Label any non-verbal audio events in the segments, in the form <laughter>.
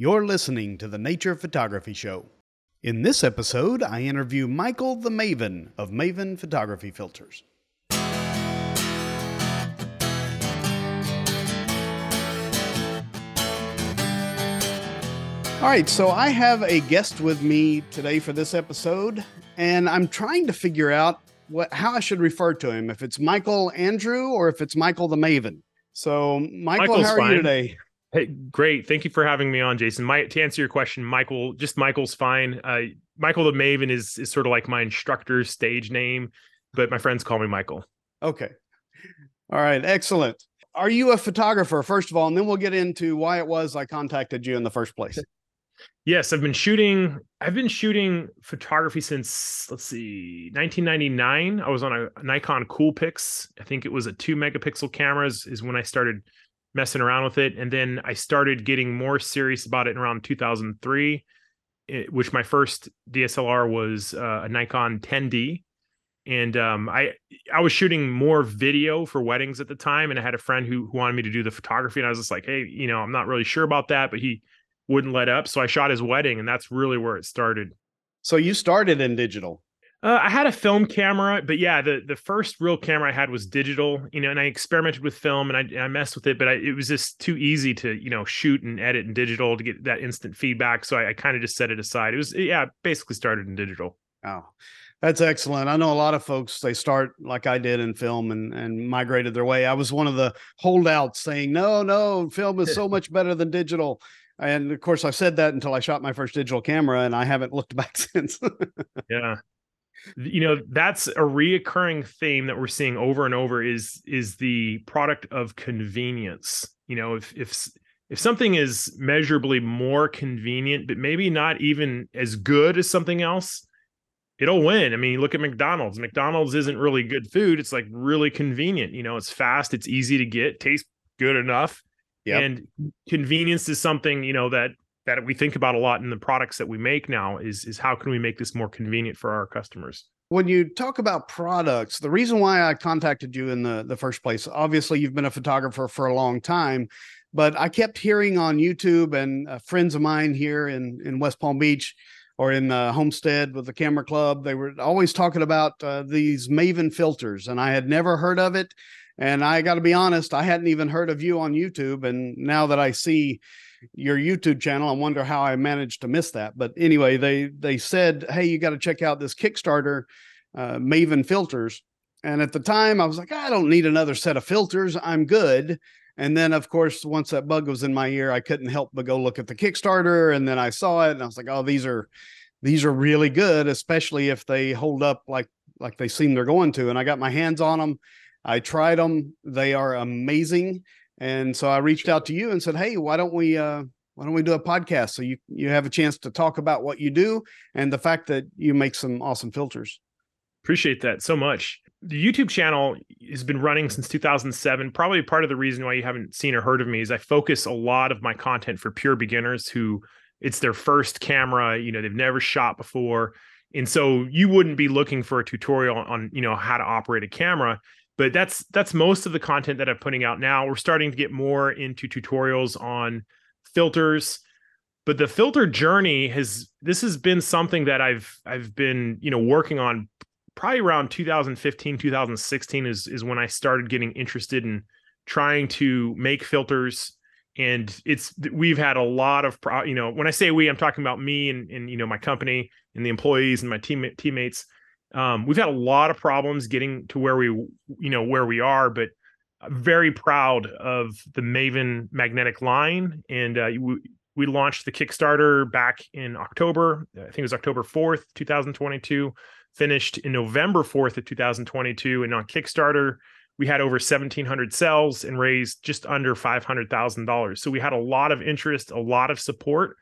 You're listening to the Nature Photography Show. In this episode, I interview Michael the Maven of Maven Photography Filters. All right, so I have a guest with me today for this episode, and I'm trying to figure out what how I should refer to him. If it's Michael Andrew or if it's Michael the Maven. So, Michael, Michael's how are you today? Hey, great. Thank you for having me on, Jason. My, to answer your question, Michael, just Michael's fine. Uh, Michael the Maven is is sort of like my instructor's stage name, but my friends call me Michael. Okay. All right, excellent. Are you a photographer, first of all, and then we'll get into why it was I contacted you in the first place. Yes, I've been shooting. I've been shooting photography since let's see, 1999. I was on a Nikon Coolpix. I think it was a two megapixel cameras is when I started messing around with it, and then I started getting more serious about it in around 2003, it- which my first DSLR was uh, a Nikon 10D, and um, I I was shooting more video for weddings at the time, and I had a friend who who wanted me to do the photography, and I was just like, hey, you know, I'm not really sure about that, but he wouldn't let up. So I shot his wedding, and that's really where it started. So you started in digital. Uh, I had a film camera, but yeah, the the first real camera I had was digital, you know, and I experimented with film and I, and I messed with it, but I, it was just too easy to, you know, shoot and edit in digital to get that instant feedback. So I, I kind of just set it aside. It was, yeah, basically started in digital. Oh, that's excellent. I know a lot of folks, they start like I did in film and, and migrated their way. I was one of the holdouts saying, no, no, film is so <laughs> much better than digital. And of course, I said that until I shot my first digital camera and I haven't looked <laughs> back since. Yeah. You know, that's a reoccurring theme that we're seeing over and over is is the product of convenience. You know, if if if something is measurably more convenient, but maybe not even as good as something else, it'll win. I mean, look at McDonald's. McDonald's isn't really good food. It's like really convenient. You know, it's fast, it's easy to get, tastes good enough. Yep. And convenience is something, you know, that that we think about a lot in the products that we make now is is how can we make this more convenient for our customers? when you talk about products, the reason why I contacted you in the, the first place, obviously you've been a photographer for a long time, but I kept hearing on YouTube and uh, friends of mine here in, in West Palm Beach or in uh, Homestead with the camera club, they were always talking about uh, these Maven filters and I had never heard of it. And I got to be honest, I hadn't even heard of you on YouTube. And now that I see your YouTube channel, I wonder how I managed to miss that. But anyway, they they said, "Hey, you got to check out this Kickstarter, uh, Maven filters." And at the time, I was like, "I don't need another set of filters. I'm good." And then, of course, once that bug was in my ear, I couldn't help but go look at the Kickstarter, and then I saw it, and I was like, "Oh, these are these are really good, especially if they hold up like like they seem they're going to." And I got my hands on them. I tried them; they are amazing. And so I reached out to you and said, "Hey, why don't we uh why don't we do a podcast so you you have a chance to talk about what you do and the fact that you make some awesome filters." Appreciate that so much. The YouTube channel has been running since 2007. Probably part of the reason why you haven't seen or heard of me is I focus a lot of my content for pure beginners who it's their first camera, you know, they've never shot before. And so you wouldn't be looking for a tutorial on, you know, how to operate a camera, but that's that's most of the content that I'm putting out now. We're starting to get more into tutorials on filters, but the filter journey has this has been something that I've I've been, you know, working on probably around 2015 2016 is is when i started getting interested in trying to make filters and it's we've had a lot of pro, you know when i say we i'm talking about me and and you know my company and the employees and my team teammates um, we've had a lot of problems getting to where we you know where we are but very proud of the maven magnetic line and uh, we, we launched the kickstarter back in october i think it was october 4th 2022 finished in November 4th of 2022. And on Kickstarter, we had over 1,700 sales and raised just under $500,000. So we had a lot of interest, a lot of support.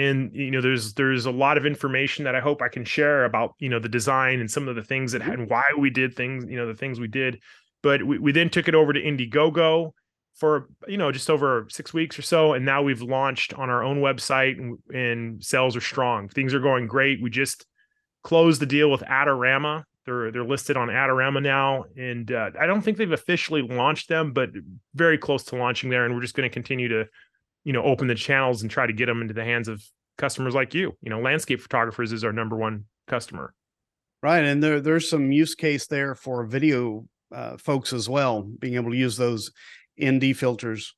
And you know, there's there's a lot of information that I hope I can share about you know the design and some of the things that and why we did things, you know, the things we did. But we, we then took it over to Indiegogo for you know just over six weeks or so, and now we've launched on our own website and, and sales are strong. Things are going great. We just closed the deal with Adorama. They're they're listed on Adorama now, and uh, I don't think they've officially launched them, but very close to launching there. And we're just going to continue to you know open the channels and try to get them into the hands of customers like you. You know landscape photographers is our number one customer. Right and there there's some use case there for video uh, folks as well being able to use those nd filters.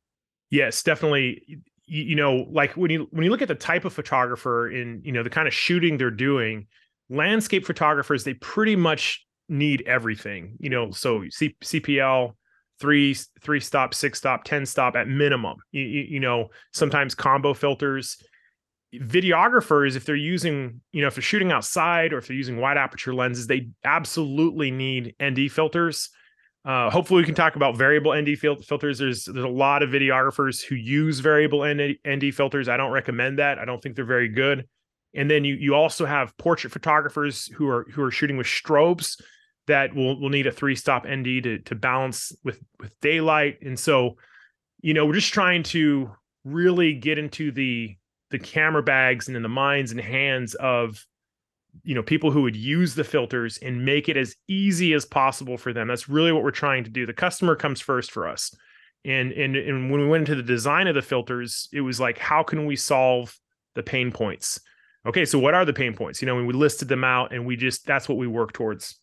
Yes definitely. You, you know like when you when you look at the type of photographer in you know the kind of shooting they're doing landscape photographers they pretty much need everything you know so C- cpl three three stop six stop 10 stop at minimum. You, you, know sometimes combo filters. Videographers if they're using you know if they're shooting outside or if they're using wide aperture lenses they absolutely need nd filters. Uh, hopefully we can talk about variable nd fil- filters. There's there's a lot of videographers who use variable nd, ND filters. I don't recommend that. I don't think they're very good. And then you you also have portrait photographers who are who are shooting with strobes that will will need a three stop ND to to balance with with daylight. And so, you know, we're just trying to really get into the the camera bags and in the minds and hands of you know people who would use the filters and make it as easy as possible for them. That's really what we're trying to do. The customer comes first for us. And and and when we went into the design of the filters it was like how can we solve the pain points? Okay so what are the pain points? You know we listed them out and we just that's what we work towards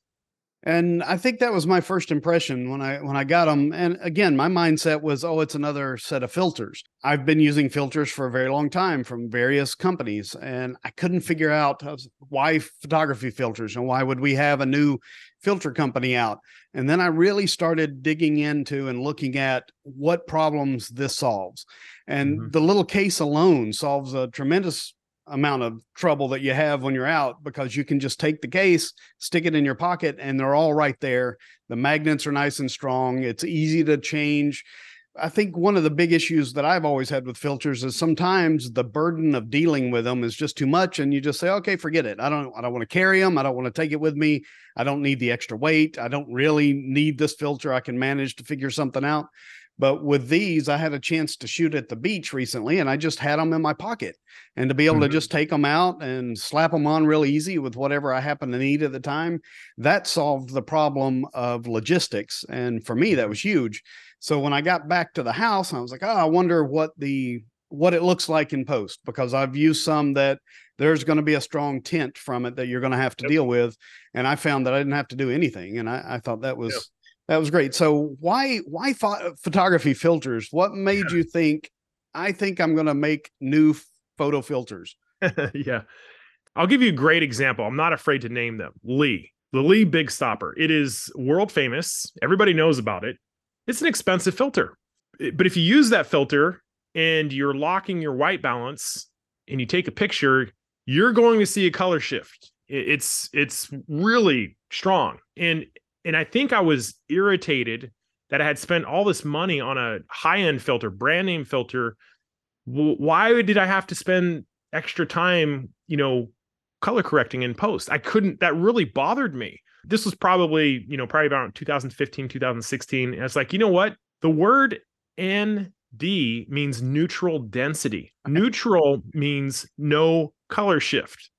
and i think that was my first impression when i when i got them and again my mindset was oh it's another set of filters. I've been using filters for a very long time from various companies and i couldn't figure out why photography filters and why would we have a new filter company out? And then i really started digging into and looking at what problems this solves. And mm-hmm. the little case alone solves a tremendous amount of trouble that you have when you're out because you can just take the case, stick it in your pocket, and they're all right there. The magnets are nice and strong. It's easy to change. I think one of the big issues that I've always had with filters is sometimes the burden of dealing with them is just too much, and you just say, "Okay, forget it. I don't. I don't want to carry them. I don't want to take it with me. I don't need the extra weight. I don't really need this filter. I can manage to figure something out." But with these, I had a chance to shoot at the beach recently and I just had them in my pocket. And to be able mm-hmm. to just take them out and slap them on real easy with whatever I happen to need at the time, that solved the problem of logistics. And for me, that was huge. So when I got back to the house, I was like, oh, I wonder what the what it looks like in post because I've used some that there's going to be a strong tint from it that you're going to have to yep. deal with. And I found that I didn't have to do anything. And I, I thought that was yep that was great. So why why pho- photography filters? What made yeah. you think I think I'm going to make new photo filters? <laughs> yeah. I'll give you a great example. I'm not afraid to name them. Lee, the Lee Big Stopper. It is world famous. Everybody knows about it. It's an expensive filter. But if you use that filter and you're locking your white balance and you take a picture, you're going to see a color shift. It's it's really strong. And and I think I was irritated that I had spent all this money on a high end filter, brand name filter. Why did I have to spend extra time, you know, color correcting in post? I couldn't, that really bothered me. This was probably, you know, probably about 2015, 2016. And it's like, you know what? The word ND means neutral density. Neutral means no color shift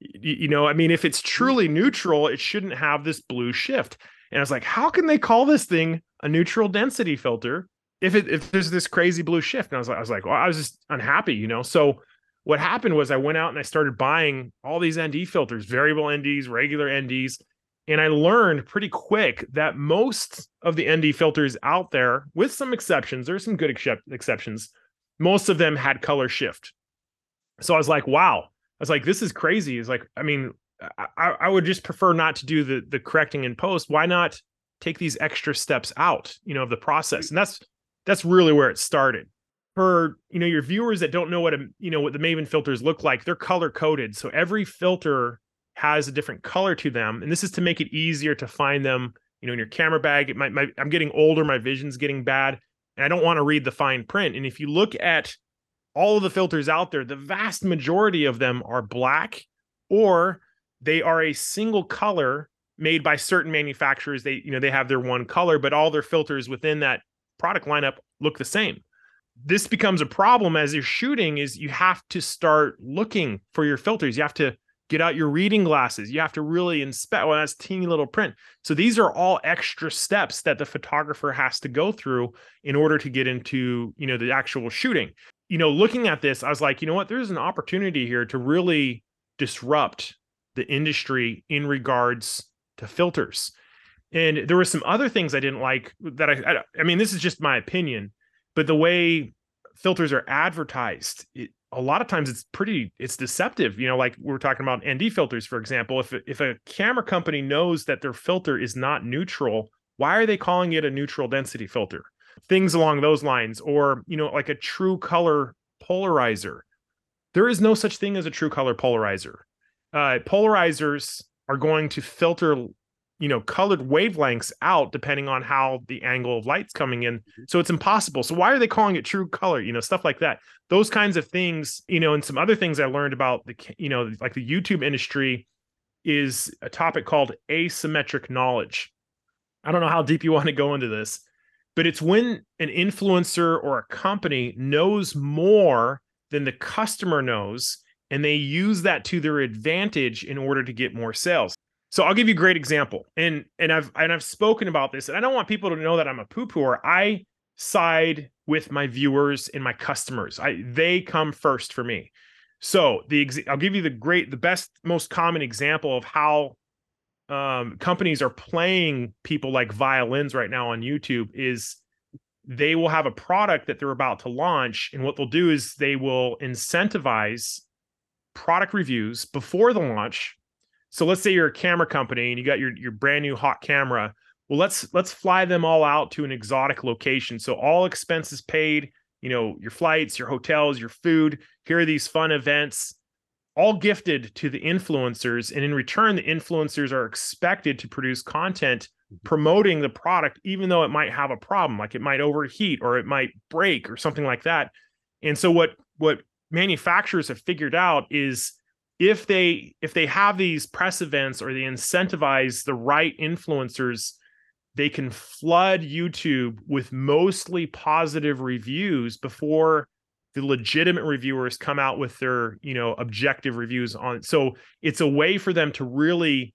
you know, I mean, if it's mm-hmm. truly neutral, it shouldn't have this blue shift. And I was like, how can they call this thing a neutral density filter if it if there's this crazy blue shift? And I was like, I was like, well, I was just unhappy, you know. So what happened was I went out and I started buying all these ND filters, variable NDs, regular NDs. And I learned pretty quick that most of the ND filters out there, with some exceptions, there's some good ex- exceptions, most of them had color shift. So I was like, wow, was like, this is crazy. It's like, I mean, I, I would just prefer not to do the the correcting in post. Why not take these extra steps out, you know, of the process? And that's that's really where it started. For you know your viewers that don't know what a you know what the Maven filters look like, they're color coded. So every filter has a different color to them, and this is to make it easier to find them. You know, in your camera bag. It might, might I'm getting older, my vision's getting bad, and I don't want to read the fine print. And if you look at all of the filters out there, the vast majority of them are black or they are a single color made by certain manufacturers. They, you know, they have their one color, but all their filters within that product lineup look the same. This becomes a problem as you're shooting is you have to start looking for your filters. You have to get out your reading glasses. You have to really inspect. Well, that's teeny little print. So these are all extra steps that the photographer has to go through in order to get into, you know, the actual shooting. You know, looking at this, I was like, you know what? There's an opportunity here to really disrupt the industry in regards to filters. And there were some other things I didn't like that I, I, I mean, this is just my opinion, but the way filters are advertised, it, a lot of times it's pretty, it's deceptive. You know, like we are talking about ND filters, for example. If if a camera company knows that their filter is not neutral, why are they calling it a neutral density filter? Things along those lines, or you know, like a true color polarizer. There is no such thing as a true color polarizer. Uh, polarizers are going to filter you know colored wavelengths out depending on how the angle of light's coming in mm-hmm. so it's impossible so why are they calling it true color you know stuff like that those kinds of things you know and some other things i learned about the you know like the youtube industry is a topic called asymmetric knowledge i don't know how deep you want to go into this but it's when an influencer or a company knows more than the customer knows and they use that to their advantage in order to get more sales so I'll give you a great example. And and I've and I've spoken about this, and I don't want people to know that I'm a poo-pooer. I side with my viewers and my customers. I they come first for me. So the I'll give you the great, the best, most common example of how um, companies are playing people like violins right now on YouTube is they will have a product that they're about to launch, and what they'll do is they will incentivize product reviews before the launch so let's say you're a camera company and you got your your brand new hot camera. Well, let's let's fly them all out to an exotic location. So all expenses paid, you know, your flights, your hotels, your food. Here are these fun events, all gifted to the influencers. And in return, the influencers are expected to produce content mm-hmm. promoting the product, even though it might have a problem, like it might overheat or it might break or something like that. And so what what manufacturers have figured out is if they if they have these press events or they incentivize the right influencers they can flood youtube with mostly positive reviews before the legitimate reviewers come out with their you know objective reviews on so it's a way for them to really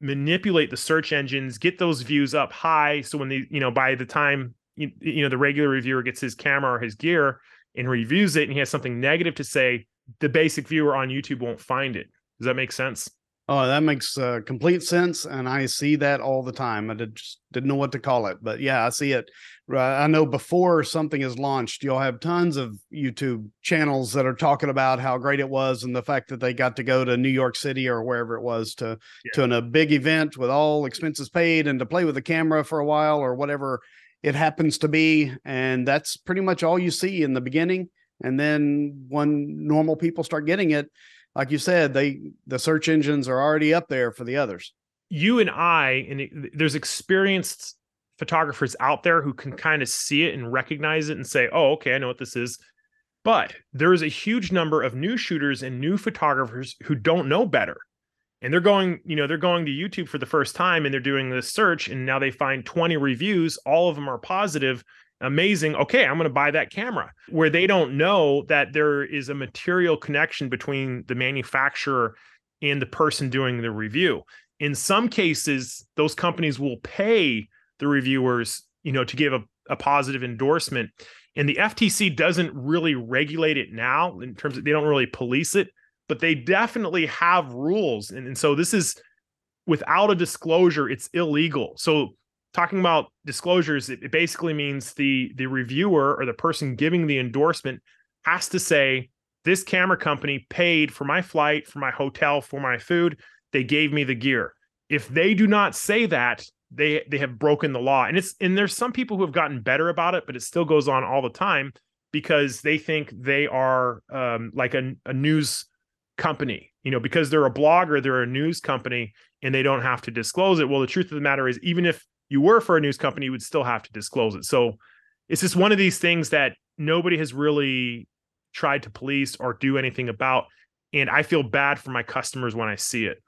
manipulate the search engines get those views up high so when they you know by the time you, you know the regular reviewer gets his camera or his gear and reviews it and he has something negative to say the basic viewer on YouTube won't find it. Does that make sense? Oh, that makes uh, complete sense, and I see that all the time. I did, just didn't know what to call it, but yeah, I see it. I know before something is launched, you'll have tons of YouTube channels that are talking about how great it was and the fact that they got to go to New York City or wherever it was to yeah. to an, a big event with all expenses paid and to play with the camera for a while or whatever it happens to be, and that's pretty much all you see in the beginning and then when normal people start getting it like you said they the search engines are already up there for the others. You and i and there's experienced photographers out there who can kind of see it and recognize it and say oh okay i know what this is. But there is a huge number of new shooters and new photographers who don't know better. And they're going you know they're going to youtube for the first time and they're doing this search and now they find 20 reviews all of them are positive amazing. Okay, I'm going to buy that camera. Where they don't know that there is a material connection between the manufacturer and the person doing the review. In some cases, those companies will pay the reviewers, you know, to give a, a positive endorsement. And the FTC doesn't really regulate it now in terms of they don't really police it, but they definitely have rules. And, and so this is without a disclosure, it's illegal. So talking about disclosures, it, it basically means the the reviewer or the person giving the endorsement has to say this camera company paid for my flight, for my hotel, for my food. They gave me the gear. If they do not say that, they they have broken the law. And it's and there's some people who have gotten better about it, but it still goes on all the time because they think they are um, like a, a news company. You know, because they're a blogger, they're a news company, and they don't have to disclose it. Well, the truth of the matter is, even if you were for a news company, you would still have to disclose it. So it's just one of these things that nobody has really tried to police or do anything about. And I feel bad for my customers when I see it.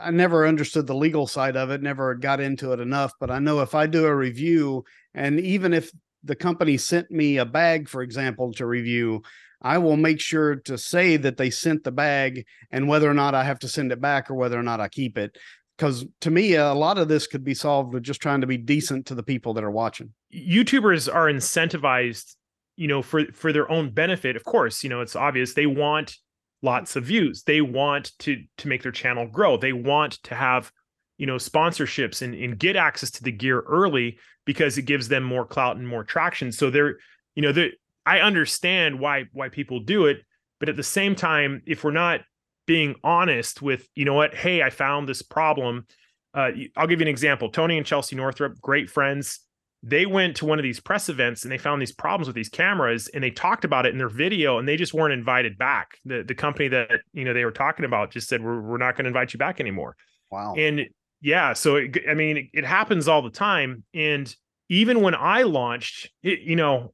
I never understood the legal side of it, never got into it enough. But I know if I do a review, and even if the company sent me a bag, for example, to review, I will make sure to say that they sent the bag and whether or not I have to send it back or whether or not I keep it because to me a lot of this could be solved with just trying to be decent to the people that are watching. Youtubers are incentivized you know for for their own benefit of course you know it's obvious they want lots of views. They want to to make their channel grow. They want to have you know sponsorships and, and get access to the gear early because it gives them more clout and more traction. So they're you know they i understand why why people do it but at the same time if we're not being honest with you know what? Hey i found this problem. Uh, i'll give you an example. Tony and chelsea northrup great friends. They went to one of these press events and they found these problems with these cameras and they talked about it in their video and they just weren't invited back. The the company that you know they were talking about just said we're, we're not going to invite you back anymore. Wow. And yeah so it, i mean it, it, happens all the time. And even when i launched it, you know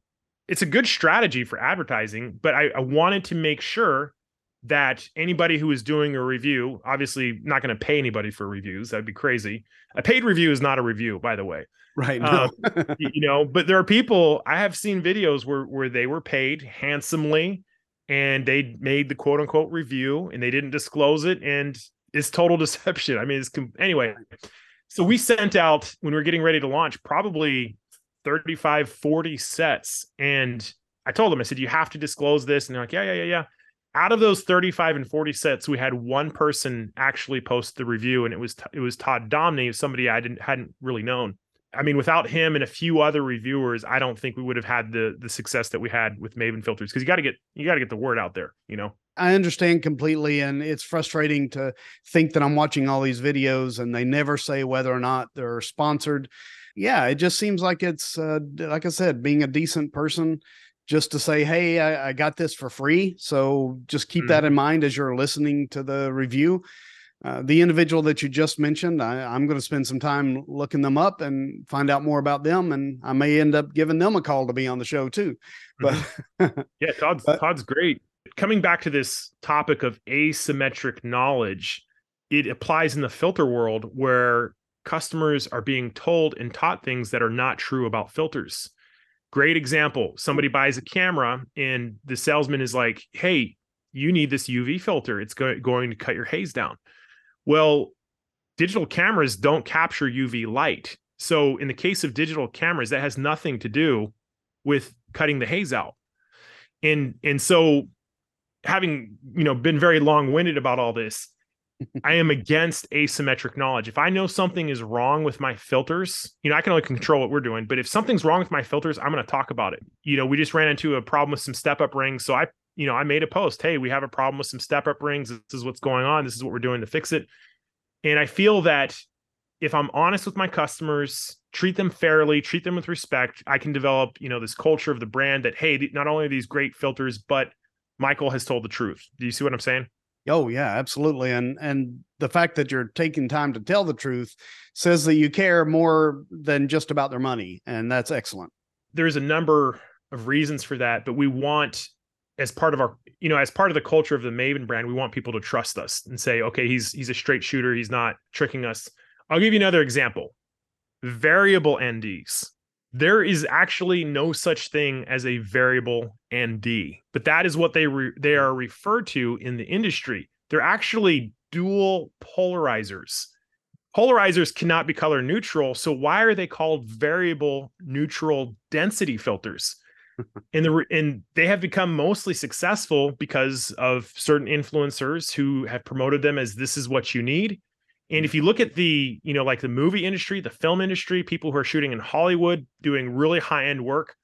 it's a good strategy for advertising but I, I wanted to make sure that anybody who is doing a review obviously not going to pay anybody for reviews that'd be crazy. A paid review is not a review by the way. Right no. um, <laughs> you know but there are people i have seen videos where where they were paid handsomely and they made the quote unquote review and they didn't disclose it and it's total <laughs> deception. I mean it's anyway so we sent out when we were getting ready to launch probably 35 40 sets and i told them i said you have to disclose this and they're like yeah yeah yeah yeah out of those 35 and 40 sets we had one person actually post the review and it was it was todd Dominey somebody i didn't hadn't really known I mean, without him and a few other reviewers, I don't think we would have had the the success that we had with Maven filters because you got to get you got to get the word out there. You know. I understand completely, and it's frustrating to think that I'm watching all these videos and they never say whether or not they're sponsored. Yeah, it just seems like it's uh, like I said, being a decent person, just to say, "Hey, I, I got this for free," so just keep mm-hmm. that in mind as you're listening to the review. Uh, the individual that you just mentioned, I, am going to spend some time looking them up and find out more about them, and I may end up giving them a call to be on the show too. But mm-hmm. yeah, Todd's <laughs> but, Todd's great. Coming back to this topic of asymmetric knowledge, it applies in the filter world where customers are being told and taught things that are not true about filters. Great example: somebody buys a camera, and the salesman is like, "Hey, you need this UV filter. It's go- going to cut your haze down." Well, digital cameras don't capture UV light. So in the case of digital cameras, that has nothing to do with cutting the haze out. And and so having, you know, been very long-winded about all this, I am against asymmetric knowledge. If I know something is wrong with my filters, you know, I can only control what we're doing, but if something's wrong with my filters, I'm going to talk about it. You know, we just ran into a problem with some step up rings. So I you know, I made a post, hey, we have a problem with some step up rings. This is what's going on. This is what we're doing to fix it. And I feel that if I'm honest with my customers, treat them fairly, treat them with respect, I can develop, you know, this culture of the brand that hey, not only are these great filters, but Michael has told the truth. Do you see what I'm saying? Oh yeah, absolutely. And and the fact that you're taking time to tell the truth says that you care more than just about their money, and that's excellent. There's a number of reasons for that, but we want as part of our you know as part of the culture of the maven brand we want people to trust us and say okay he's he's a straight shooter he's not tricking us i'll give you another example variable nds there is actually no such thing as a variable nd but that is what they re- they are referred to in the industry. They're actually dual polarizers. Polarizers cannot be color neutral so why are they called variable neutral density filters? <laughs> And the and they have become mostly successful because of certain influencers who have promoted them as this is what you need and if you look at the you know like the movie industry the film industry people who are shooting in hollywood doing really high end work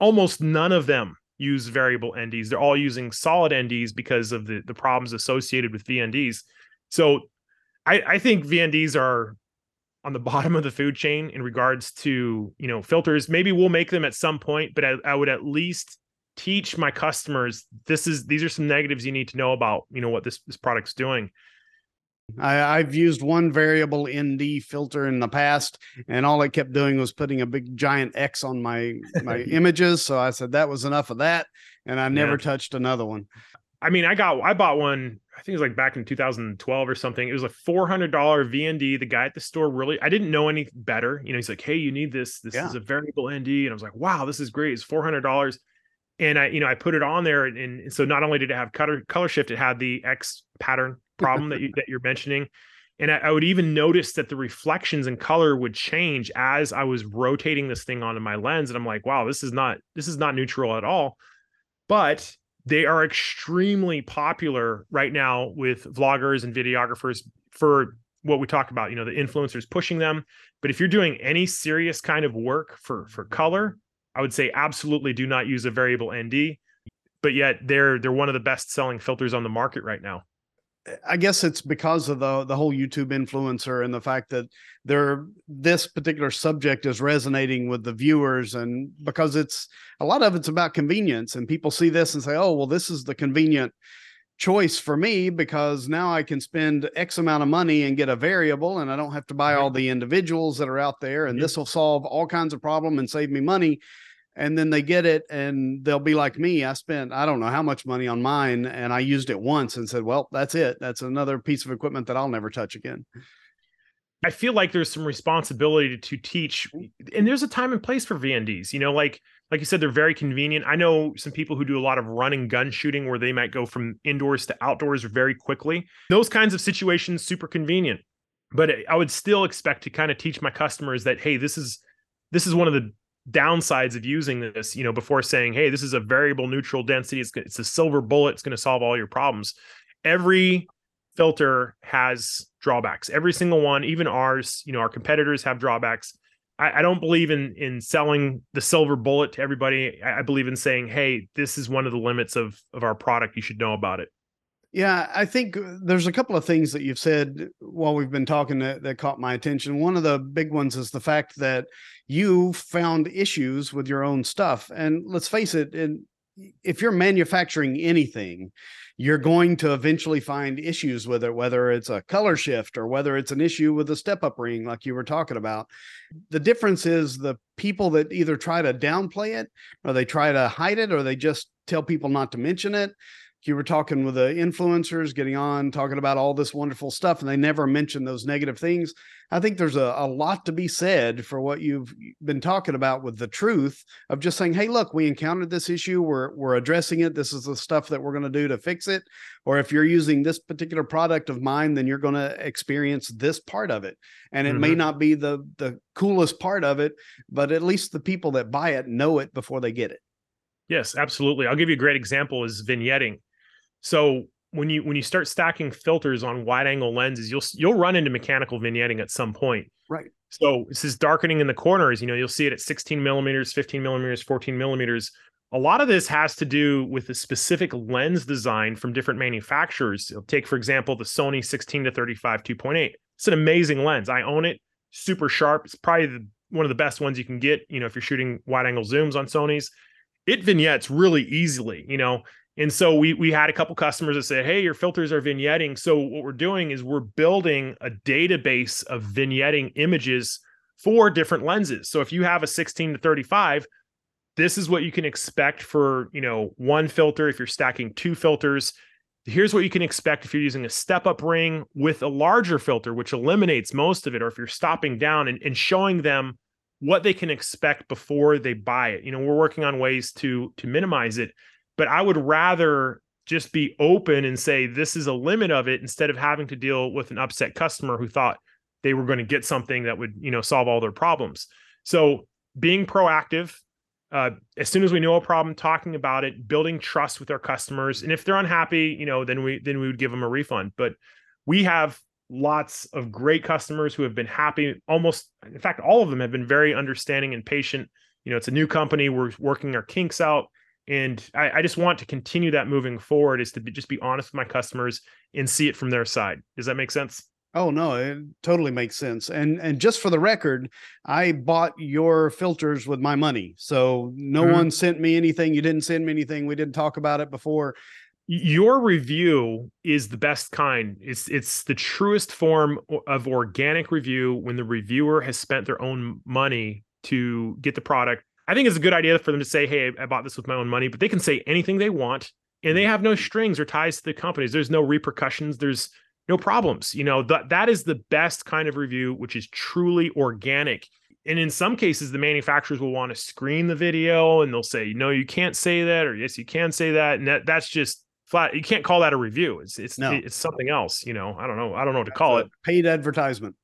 almost none of them use variable nds they're all using solid nds because of the the problems associated with vnds so i i think vnds are on the <laughs> bottom of the food chain in regards to you know filters. Maybe we'll make them at some point but I, I, would at least teach my customers this is these are some negatives you need to know about you know what this this product's doing I, I've used one variable ND filter in the past, and all it kept doing was putting a big giant X on my my <laughs> images. So I said that was enough of that, and I never yeah. touched another one. I mean, I got I bought one. I think it was like back in 2012 or something. It was a $400 VND. The guy at the store really, I didn't know any better. You know, he's like, "Hey, you need this. This yeah. is a variable ND," and I was like, "Wow, this is great. It's $400." And I, you know, I put it on there, and, and so not only did it have color color shift, it had the X pattern problem that you that you're mentioning, And I, I, would even notice that the reflections and color would change as I was rotating this thing onto my lens. And I'm like, wow, this is not this is not neutral at all. But they are extremely popular right now with vloggers and videographers for what we talk about, you know, the influencers pushing them. But if you're doing any serious kind of work for for color, I would say absolutely do not use a variable ND. But yet they're they're one of the best selling filters on the market right now. I guess it's because of the the whole YouTube influencer and the fact that they're this particular subject is resonating with the viewers and because it's a lot of it's about convenience and people see this and say, "Oh, well this is the convenient choice for me because now I can spend X amount of money and get a variable and I don't have to buy mm-hmm. all the individuals that are out there and mm-hmm. this will solve all kinds of problem and save me money." And then they get it and they'll be like me i spent i don't know how much money on mine and i used it once and said well that's it. That's another piece of equipment that i'll never touch again. I feel like there's some responsibility to teach and there's a time and place for vnds you know like like you said they're very convenient. I know some people who do a lot of running gun shooting where they might go from indoors to outdoors very quickly. Those kinds of situations super convenient. But i would still expect to kind of teach my customers that hey this is this is one of the downsides of using this, you know, before saying, hey, this is a variable neutral density, it's, it's a silver bullet, it's going to solve all your problems. Every filter has drawbacks. Every single one, even ours, you know, our competitors have drawbacks. I, I don't believe in in selling the silver bullet to everybody. I, I believe in saying, hey, this is one of the limits of of our product. You should know about it. Yeah, I think uh, there's a couple of things that you've said while we've been talking that, that, caught my attention. One of the big ones is the fact that you found issues with your own stuff. And let's face it, in, if you're manufacturing anything, you're going to eventually find issues with it, whether it's a color shift or whether it's an issue with a step up ring, like you were talking about. The difference is the people that either try to downplay it or they try to hide it or they just tell people not to mention it you were talking with the influencers getting on talking about all this wonderful stuff and they never mention those negative things i think there's a, a lot to be said for what you've been talking about with the truth of just saying hey look we encountered this issue we're we're addressing it this is the stuff that we're going to do to fix it or if you're using this particular product of mine then you're going to experience this part of it and it mm-hmm. may not be the the coolest part of it but at least the people that buy it know it before they get it Yes, absolutely. I'll give you a great example is vignetting. So when you when you start stacking filters on wide angle lenses, you'll you'll run into mechanical vignetting at some point. Right. So this is darkening in the corners. You know, you'll see it at 16 millimeters, 15 millimeters, 14 millimeters. A lot of this has to do with the specific lens design from different manufacturers. take, for example, the Sony 16 to 35 2.8. It's an amazing lens. I own it. Super sharp. It's probably the, one of the best ones you can get. You know, if you're shooting wide angle zooms on Sony's, it vignettes really easily. You know, and so we we had a couple customers that said, "Hey, your filters are vignetting." So what we're doing is we're building a database of vignetting images for different lenses. So if you have a 16 to 35, this is what you can expect for, you know, one filter if you're stacking two filters. Here's what you can expect if you're using a step up ring with a larger filter, which eliminates most of it, or if you're stopping down and, and showing them what they can expect before they buy it. You know, we're working on ways to to minimize it but I would rather just be open and say this is a limit of it instead of having to deal with an upset customer who thought they were going to get something that would you know solve all their problems. So being proactive uh, as soon as we know a problem talking about it building trust with our customers and if they're unhappy you know then we then we would give them a refund. But we have lots of great customers who have been happy almost in fact all of them have been very understanding and patient. You know it's a new company we're working our kinks out and I, I, just want to continue that moving forward is to be, just be honest with my customers and see it from their side. Does that make sense? Oh no it totally makes sense. And and just for the record i bought your filters with my money. So no mm-hmm. one sent me anything. You didn't send me anything. We didn't talk about it before. Your review is the best kind. It's it's the truest form of organic review when the reviewer has spent their own money to get the product I think it's a good idea for them to say, "Hey, I bought this with my own money," but they can say anything they want, and they mm-hmm. have no strings or ties to the companies. There's no repercussions. There's no problems. You know that that is the best kind of review, which is truly organic. And in some cases, the manufacturers will want to screen the video, and they'll say, "No, you can't say that," or "Yes, you can say that," and that that's just flat. You can't call that a review. It's it's No. it's something else. You know, I don't know. I don't know what to call it. Paid advertisement.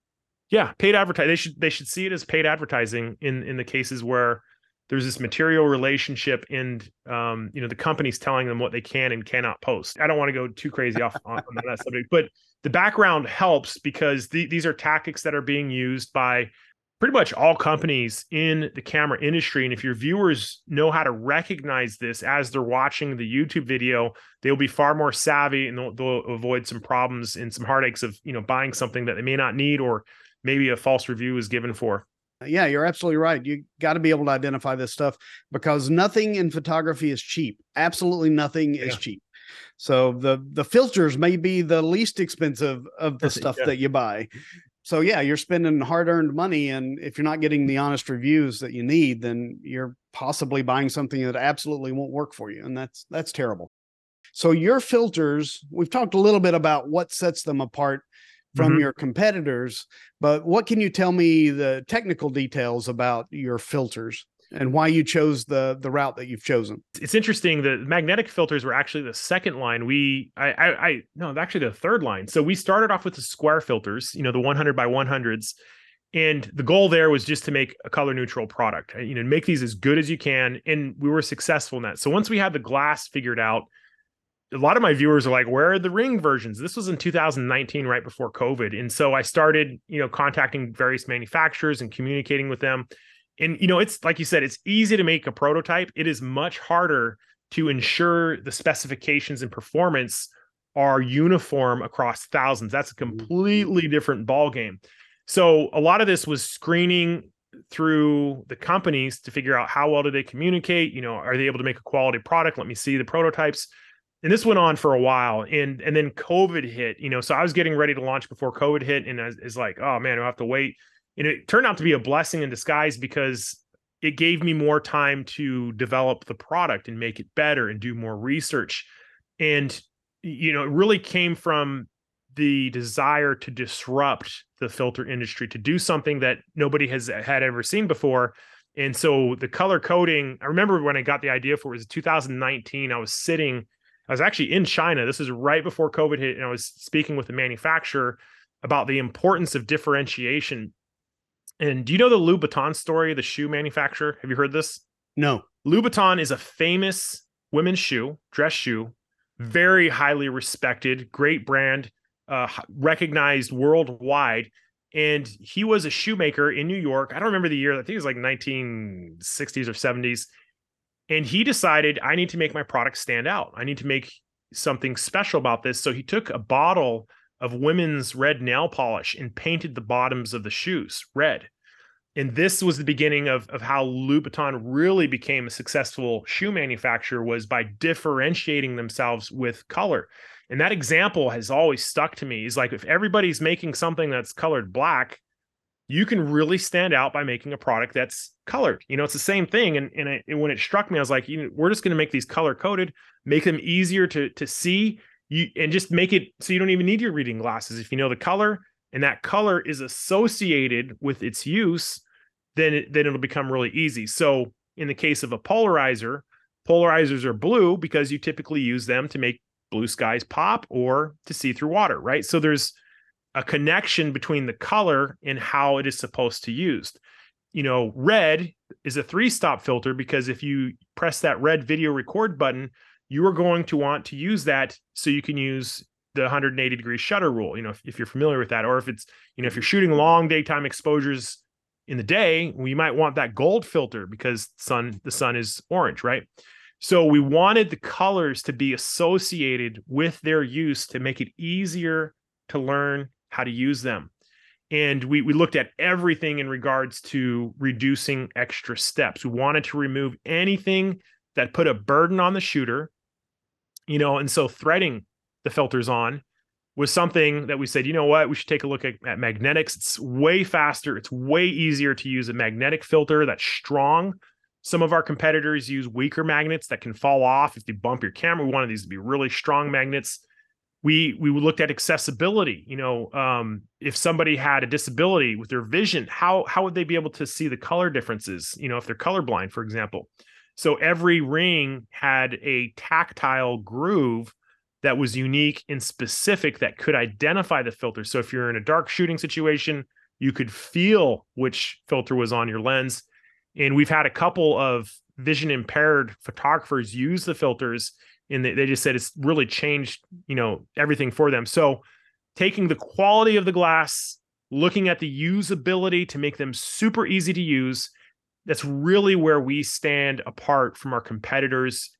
Yeah, paid advertising. They should they should see it as paid advertising in in the cases where there's this material relationship and um you know the company's telling them what they can and cannot post. I don't want to go too crazy off on, on that subject, but the background helps because the, these are tactics that are being used by pretty much all companies in the camera industry and if your viewers know how to recognize this as they're watching the youtube video they'll be far more savvy and they'll, they'll avoid some problems and some heartaches of you know buying something that they may not need or maybe a false review is given for Yeah, you're absolutely right. You got to be able to identify this stuff because nothing in photography is cheap. Absolutely nothing is cheap. So the the filters may be the least expensive of the <laughs> stuff Yeah. that you buy. So yeah, you're spending hard-earned money and if you're not getting the honest reviews that you need, then you're possibly buying something that absolutely won't work for you and that's that's terrible. So your filters, we've talked a little bit about what sets them apart from Mhm. your competitors, but what can you tell me the technical details about your filters and why you chose the the route that you've chosen? it's interesting the magnetic filters were actually the second line we I, I i no actually the third line so we started off with the square filters you know the 100 by 100s and the goal there was just to make a color neutral product you know make these as good as you can and we were successful in that so once we had the glass figured out a lot of my viewers are like where are the ring versions? This was in 2019 right before covid. And so i started you know contacting various manufacturers and communicating with them. And you know it's like you said it's easy to make a prototype. It is much harder to ensure the specifications and performance are uniform across thousands. That's a mm-hmm. completely different ball game so a lot of this was screening through the companies to figure out how well do they communicate? You know are they able to make a quality product? Let me see the prototypes and this went on for a while and and then covid hit you know so i was getting ready to launch before covid hit and I is like oh man i have to wait. And it turned out to be a blessing in disguise because it gave me more time to develop the product and make it better and do more research. And you know it really came from the desire to disrupt the filter industry to do something that nobody has uh, had ever seen before. And so the color coding i remember when i got the idea for it was 2019 i was sitting i was actually in china this is right before covid hit and i was speaking with the manufacturer about the importance of differentiation and do you know the Louboutin story, the shoe manufacturer? Have you heard this? No. Louboutin is a famous women's shoe, dress shoe, very highly respected, great brand, uh, recognized worldwide. And he was a shoemaker in New York. I don't remember the year. I think it was like 1960s or 70s. And he decided, I need to make my product stand out. I need to make something special about this. So he took a bottle of women's red nail polish and painted the bottoms of the shoes red. And this was the beginning of, of how Louboutin really became a successful shoe manufacturer was by differentiating themselves with color. And that example has always stuck to me. Is like if everybody's making something that's colored black, you can really stand out by making a product that's colored. You know, it's the same thing. And, and, it, and when it struck me, I was like, you know, we're just going to make these color coded, make them easier to to see, you and just make it so you don't even need your reading glasses if you know the color and that color is associated with its use then it, then it'll become really easy so in the case of a polarizer polarizers are blue because you typically use them to make blue skies pop or to see through water right so there's a connection between the color and how it is supposed to use you know red is a three stop filter because if you press that red video record button you are going to want to use that so you can use the 180 degree shutter rule you know if, if you're familiar with that. Or if it's you know if you're shooting long daytime exposures in the day we might want that gold filter because sun the sun is orange right? So we wanted the colors to be associated with their use to make it easier to learn how to use them. And we we looked at everything in regards to reducing extra steps. We wanted to remove anything that put a burden on the shooter you know and so threading the filters on was something that we said you know what? We should take a look at, at magnetics. It's way faster. It's way easier to use a magnetic filter that's strong. Some of our competitors use weaker magnets that can fall off if you bump your camera. We wanted these to be really strong magnets we we looked at accessibility you know um, if somebody had a disability with their vision how how would they be able to see the color differences you know if they're colorblind for example so every ring had a tactile groove that was unique and specific that could identify the filter. So if you're in a dark shooting situation, you could feel which filter was on your lens. And we've had a couple of vision impaired photographers use the filters and they, they just said it's really changed, you know, everything for them. So taking the quality of the glass, looking at the usability to make them super easy to use, that's really where we stand apart from our competitors.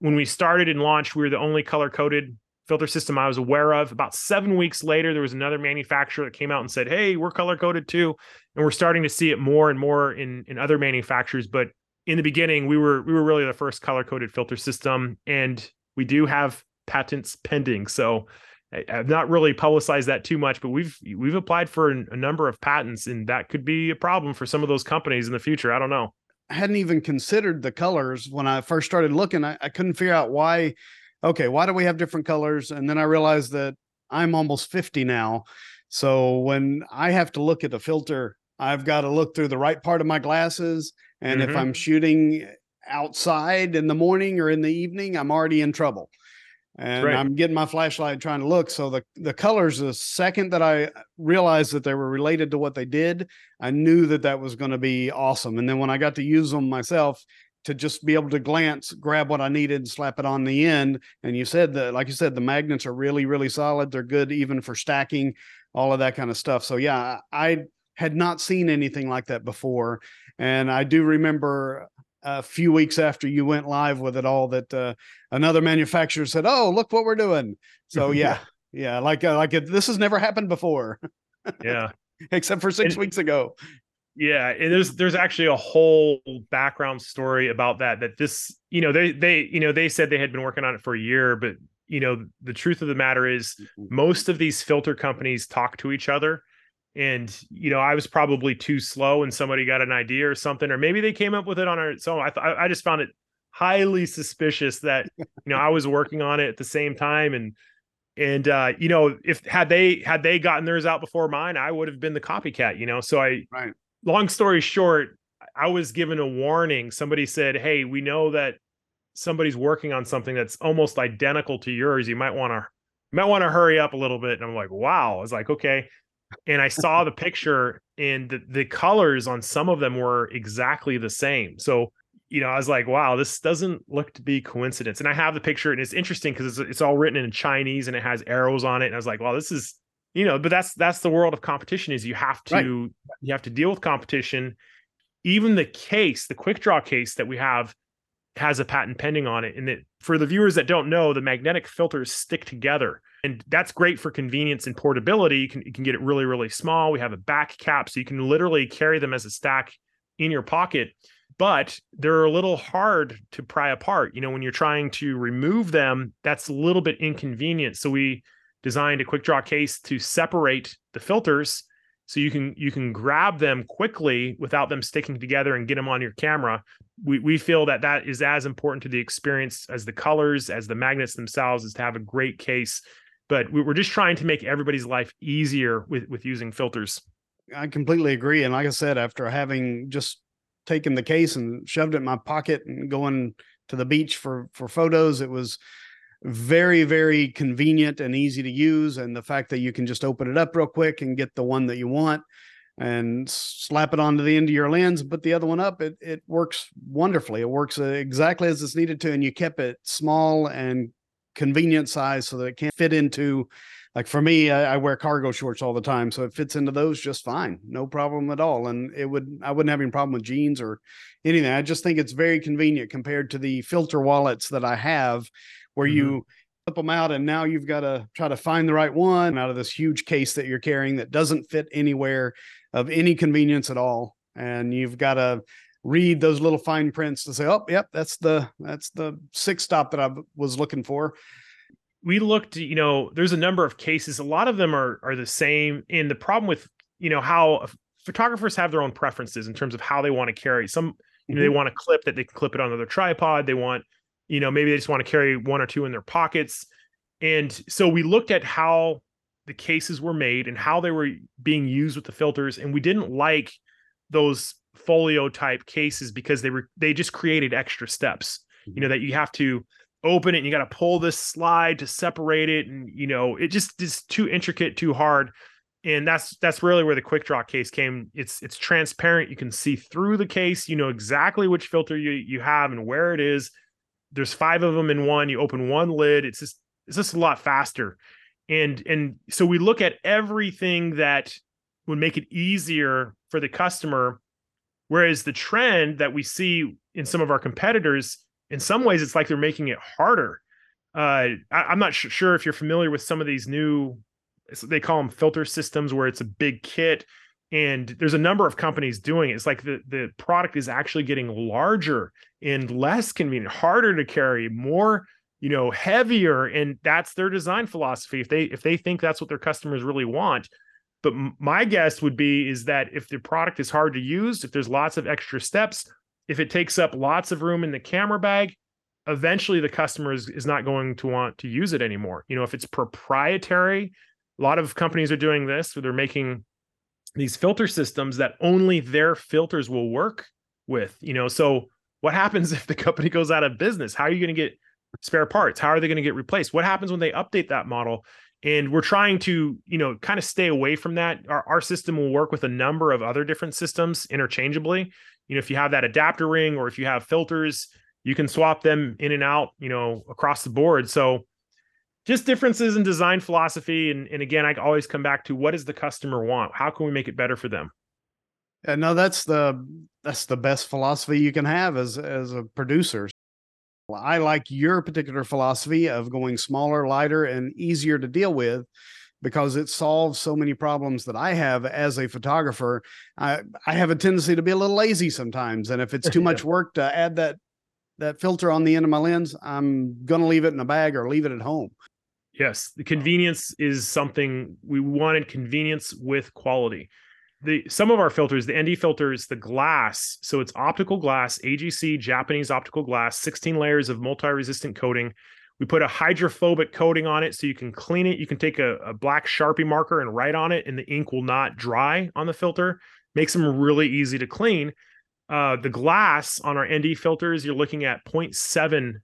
When we started and launched, we were the only color coded filter system I was aware of. About seven weeks later, there was another manufacturer that came out and said, "Hey, we're color coded too," and we're starting to see it more and more in in other manufacturers. But in the beginning, we were we were really the first color coded filter system, and we do have patents pending. So I've not really publicized that too much, but we've we've applied for a number of patents, and that could be a problem for some of those companies in the future. I don't know. I hadn't even considered the colors when I first started looking. I, I couldn't figure out why okay, why do we have different colors? And then I realized that I'm almost 50 now. So when I have to look at a filter, I've got to look through the right part of my glasses. And mm-hmm. if I'm shooting outside in the morning or in the evening, I'm already in trouble. And right. I'm getting my flashlight trying to look. So the, the colors, the second that I realized that they were related to what they did, I knew that that was going to be awesome. And then when I got to use them myself, to just be able to glance, grab what I needed, and slap it on the end. And you said that, like you said, the magnets are really, really solid. They're good even for stacking, all of that kind of stuff. So yeah, I had not seen anything like that before, and I do remember a few weeks after you went live with it all that uh, another manufacturer said, "Oh, look what we're doing." <laughs> So yeah, yeah, like uh, like it, this has never happened before. yeah, <laughs> except for six and, weeks ago. Yeah, there's there's actually a whole background story about that. That this, you know, they they you know they said they had been working on it for a year, but you know the truth of the matter is mm-hmm. most of these filter companies talk to each other and you know i was probably too slow and somebody got an idea or something or maybe they came up with it on our so i th- i just found it highly suspicious that <laughs> you know i was working on it at the same time and and uh you know if had they had they gotten theirs out before mine i would have been the copycat you know so i right long story short, I was given a warning. Somebody said, "Hey, we know that somebody's working on something that's almost identical to yours. You might want to might want to hurry up a little bit." And I'm like, "Wow!" I was like, "Okay." And I saw the picture, and the, the colors on some of them were exactly the same. So you know, I was like, "Wow, this doesn't look to be coincidence." And I have the picture, and it's interesting because it's, it's all written in Chinese and it has arrows on it. And I was like, "Wow, this is you know but that's that's the world of competition is you have to right. you have to deal with competition even the case the quick draw case that we have has a patent pending on it. And for the viewers that don't know the magnetic filters stick together. And that's great for convenience and portability. You can, you can get it really really small. We have a back cap so you can literally carry them as a stack in your pocket. But they're a little hard to pry apart. You know when you're trying to remove them that's a little bit inconvenient. So we designed a quick draw case to separate the filters so you can you can grab them quickly without them sticking together and get them on your camera. We, we feel that that is as important to the experience as the colors as the magnets themselves is to have a great case. But we're just trying to make everybody's life easier with with using filters. I completely agree. And like i said after having just taken the case and shoved it in my pocket and going to the beach for for photos it was very very convenient and easy to use and the fact that you can just open it up real quick and get the one that you want and slap it onto the end of your lens put the other one up it it works wonderfully. It works uh, exactly as it's needed to and you kept it small and convenient size so that it can fit into like for me I, I, wear cargo shorts all the time so it fits into those just fine no problem at all and it would i wouldn't have any problem with jeans or anything. I just think it's very convenient compared to the filter wallets that i have where mm-hmm. you flip them out and now you've got to try to find the right one out of this huge case that you're carrying that doesn't fit anywhere of any convenience at all. And you've got to read those little fine prints to say oh yep that's the that's the six stop that i was looking for. We looked you know there's a number of cases. A lot of them are are the same. And the problem with you know how photographers have their own preferences in terms of how they want to carry. Some you know mm-hmm. they want a clip that they can clip it on their tripod. They want you know maybe they just want to carry one or two in their pockets. And so we looked at how the cases were made and how they were being used with the filters and we didn't like those folio type cases because they were they just created extra steps. You know mm-hmm. that you have to open it and you got to pull this slide to separate it and you know it just is too intricate too hard. And that's that's really where the quick draw case came. It's it's transparent. You can see through the case. You know exactly which filter you you have and where it is there's five of them in one. You open one lid. It's just it's just a lot faster. And and so we look at everything that would make it easier for the customer. Whereas the trend that we see in some of our competitors in some ways it's like they're making it harder. Uh, I, am not sure if you're familiar with some of these new they call them filter systems where it's a big kit and there's a number of companies doing it. It's like the the product is actually getting larger and less convenient, harder to carry, more you know heavier, and that's their design philosophy. If they if they think that's what their customers really want, but my guess would be is that if the product is hard to use, if there's lots of extra steps, if it takes up lots of room in the camera bag, eventually the customer is, is not going to want to use it anymore. You know, if it's proprietary a lot of companies are doing this where they're making these filter systems that only their filters will work with you know? So what happens <laughs> if the company goes out of business? How are you going to get spare parts? How are they going to get replaced? What happens when they update that model? And we're trying to you know kind of stay away from that. Our, our system will work with a number of other different systems interchangeably. You know if you have that adapter ring or if you have filters you can swap them in and out you know across the board. So just differences in design philosophy. And, and again, I always come back to what does the customer want? How can we make it better for them? And no, that's the that's the best philosophy you can have as as a producer. I like your particular philosophy of going smaller, lighter, and easier to deal with because it solves so many problems that I have as a photographer. I I have a tendency to be a little lazy sometimes, and if it's <laughs> too much work to add that that filter on the end of my lens, I'm gonna leave it in a bag or leave it at home. Yes, the convenience is something we wanted convenience with quality. The some of our filters, the ND filters, the glass, so it's optical glass, AGC Japanese optical glass, 16 layers of multi-resistant coating. We put a hydrophobic coating on it so you can clean it. You can take a, a black Sharpie marker and write on it, and the ink will not dry on the filter. Makes them really easy to clean. Uh, the glass on our ND filters, you're looking at 0.7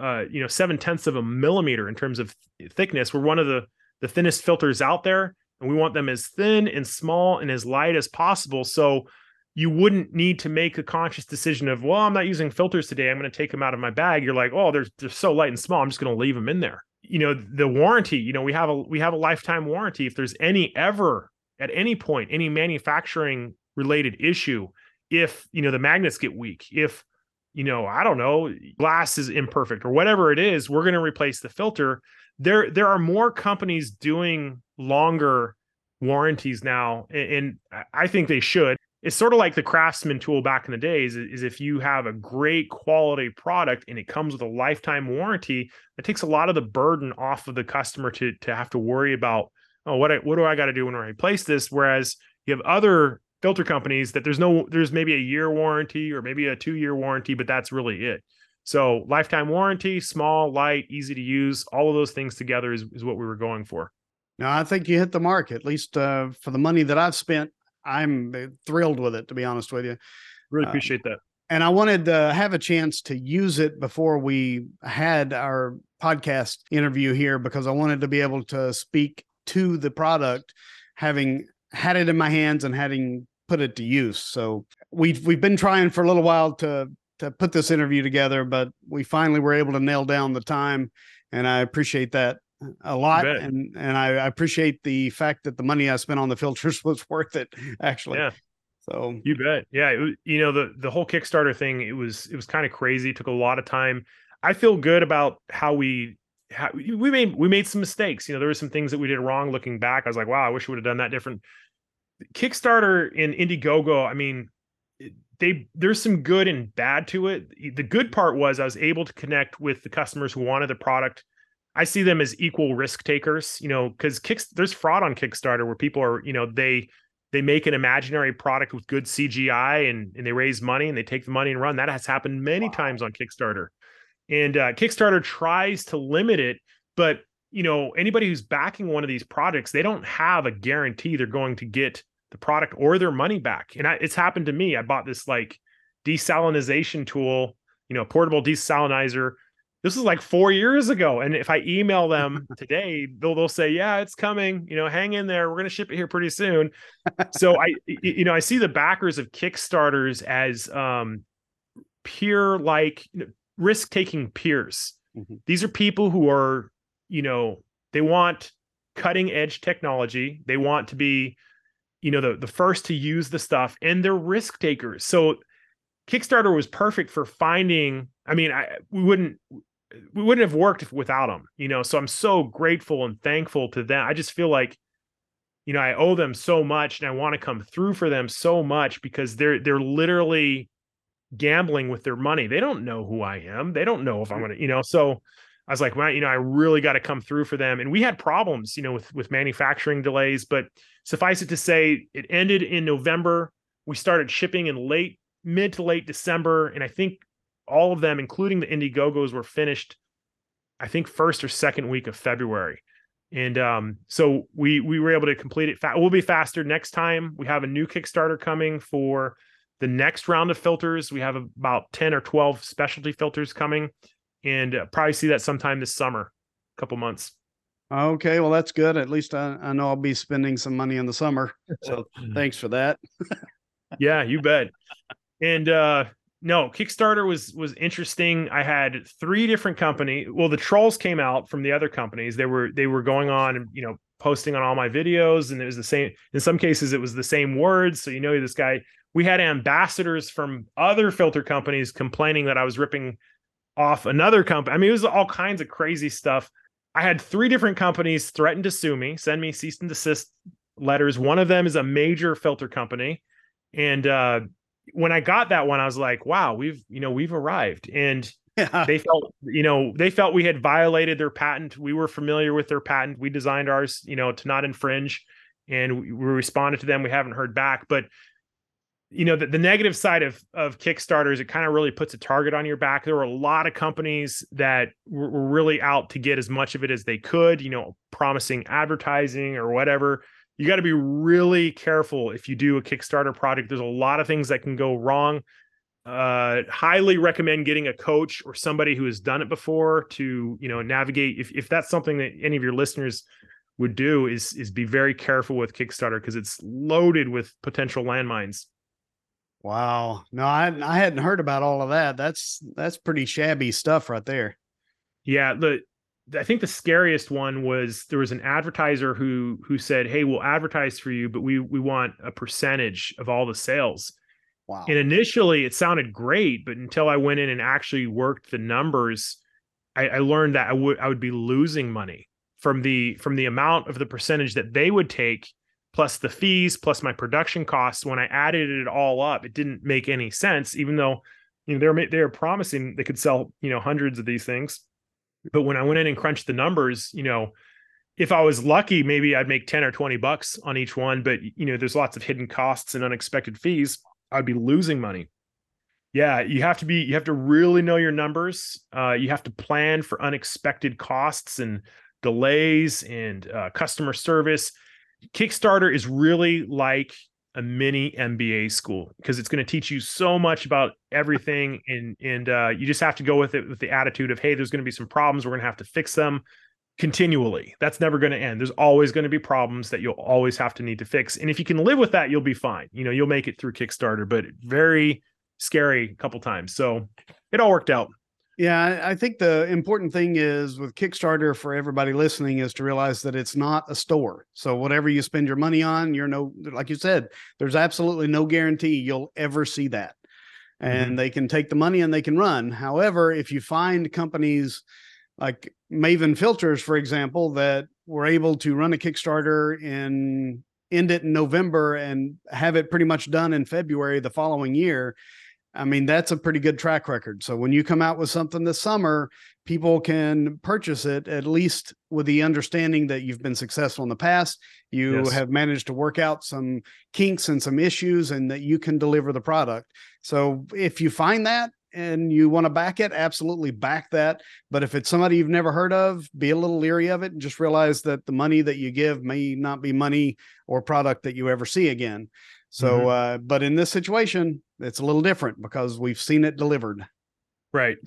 uh, you know, seven tenths of a millimeter in terms of thickness. We're one of the the thinnest filters out there, and we want them as thin and small and as light as possible. So you wouldn't need to make a conscious decision of, well, I'm not using filters today. I'm going to take them out of my bag. You're like, oh, they're they're so light and small. I'm just going to leave them in there. You know, the warranty. You know, we have a we have a lifetime warranty. If there's any ever at any point any manufacturing related issue, if you know the magnets get weak, if you know, I don't know, glass is imperfect or whatever it is, we're going to replace the filter. There, there are more companies doing longer warranties now, and, I think they should. It's sort of like the craftsman tool back in the days is if you have a great quality product and it comes with a lifetime warranty, it takes a lot of the burden off of the customer to to have to worry about, oh, what I, what do I got to do when I replace this? Whereas you have other filter companies that there's no there's maybe a year warranty or maybe a two year warranty, but that's really it. So lifetime warranty, small, light, easy to use, all of those things together is, is what we were going for. Now I think you hit the mark, at least uh, for the money that I've spent. I'm uh, thrilled with it, to be honest with you. Really uh, appreciate uh, that. And I wanted to have a chance to use it before we had our podcast interview here because I wanted to be able to speak to the product, having had it in my hands and having put it to use. So we've we've been trying for a little while to to put this interview together, but we finally were able to nail down the time, and I appreciate that a lot. And and I, I appreciate the fact that the money I spent on the <laughs> filters was worth it. Actually, yeah. So you bet, yeah. It, you know the the whole Kickstarter thing. It was it was kind of crazy. It took a lot of time. I feel good about how we how, we made we made some mistakes. You know, there were some things that we did wrong. Looking back, I was like, wow, I wish we would have done that different. Kickstarter and Indiegogo, I mean, they there's some good and bad to it. The good part was I was able to connect with the customers who wanted the product. I see them as equal risk takers, you know, because Kick there's fraud on Kickstarter where people are, you know, they they make an imaginary product with good CGI and and they raise money and they take the money and run. That has happened many wow. times on Kickstarter. And uh, Kickstarter tries to limit it, but you know, anybody who's backing one of these projects, they don't have a guarantee they're going to get the product or their money back. And I, it's happened to me. I bought this like desalinization tool, you know, portable desalinizer. this is like four years ago. And if I email them <laughs> today, they'll they'll say, yeah, it's coming. You know, hang in there. We're gonna ship it here pretty soon. so I, <laughs> you know, I see the backers of Kickstarters as um, peer like risk taking peers. Mm-hmm. These are people who are, you know, they want cutting edge technology. They want to be, you know, the the first to use the stuff, and they're risk takers. So Kickstarter was perfect for finding. I mean, I we wouldn't we wouldn't have worked without them, you know. So I'm so grateful and thankful to them. I just feel like, you know, I owe them so much, and I want to come through for them so much because they're they're literally gambling with their money. They don't know who I am. They don't know if I'm mm. gonna, you know. So I was like, well, you know, I really got to come through for them. And we had problems, you know, with with manufacturing delays, but suffice it to say, it ended in November. We started shipping in late mid to late December, and I think all of them, including the Indiegogos, were finished. I think first or second week of February, and um, so we we were able to complete it. Fa- we'll be faster next time. We have a new Kickstarter coming for the next round of filters. We have about ten or twelve specialty filters coming, and uh, probably see that sometime this summer, a couple months. Okay, well that's good. At least I, I know I'll be spending some money in the summer. So <laughs> thanks for that. yeah, you bet. And uh no, Kickstarter was was interesting. I had three different company. Well, the trolls came out from the other companies. They were they were going on and you know posting on all my videos, and it was the same. In some cases, it was the same words. So you know this guy. We had ambassadors from other filter companies complaining that I was ripping off another company. I mean, it was all kinds of crazy stuff. I had three different companies threaten to sue me, send me cease and desist letters. One of them is a major filter company, and uh, when I got that one, I was like, wow, we've, you know, we've arrived. And yeah. they felt, you know, they felt we had violated their patent. We were familiar with their patent. We designed ours, you know, to not infringe. And we, we responded to them. We haven't heard back. But you know, the, the negative side of of Kickstarter is it kind of really puts a target on your back. There were a lot of companies that were, were really out to get as much of it as they could, you know, promising advertising or whatever you got to be really careful if you do a Kickstarter project. There's a lot of things that can go wrong. Uh, highly recommend getting a coach or somebody who has done it before to you know navigate. If if that's something that any of your listeners would do, is is be very careful with Kickstarter because it's loaded with potential landmines. Wow, no, I I hadn't heard about all of that. That's that's pretty shabby stuff right there. Yeah, the I think the scariest one was there was an advertiser who who said, "Hey, we'll advertise for you, but we we want a percentage of all the sales." Wow. And initially, it sounded great, but until I went in and actually worked the numbers, I, I learned that I would I would be losing money from the from the amount of the percentage that they would take, plus the fees, plus my production costs. When I added it all up, it didn't make any sense. Even though you know they're they were promising they could sell you know hundreds of these things but when I went in and crunched the numbers, you know, if I was lucky, maybe I'd make 10 or 20 bucks on each one. But, you know, there's lots of hidden costs and unexpected fees. I'd be losing money. Yeah, you have to be, you have to really know your numbers. Uh, you have to plan for unexpected costs and delays and uh, customer service. Kickstarter is really like a mini MBA school because it's going to teach you so much about everything, and and uh, you just have to go with it with the attitude of, hey, there's going to be some problems, we're going to have to fix them continually. That's never going to end. There's always going to be problems that you'll always have to need to fix, and if you can live with that, you'll be fine. You know, you'll make it through Kickstarter, but very scary a couple times. So it all worked out. Yeah, I think the important thing is with Kickstarter for everybody listening is to realize that it's not a store. So whatever you spend your money on, you're no like you said, there's absolutely no guarantee you'll ever see that. And mm-hmm. they can take the money and they can run. However, if you find companies like Maven Filters, for example, that were able to run a Kickstarter and end it in November and have it pretty much done in February the following year, I mean, that's a pretty good track record. So when you come out with something this summer, people can purchase it at least with the understanding that you've been successful in the past. You yes. have managed to work out some kinks and some issues and that you can deliver the product. So if you find that and you want to back it, absolutely back that. But if it's somebody you've never heard of, be a little leery of it and just realize that the money that you give may not be money or product that you ever see again. So, mm-hmm. uh, but in this situation, it's a little different because we've seen it delivered. Right.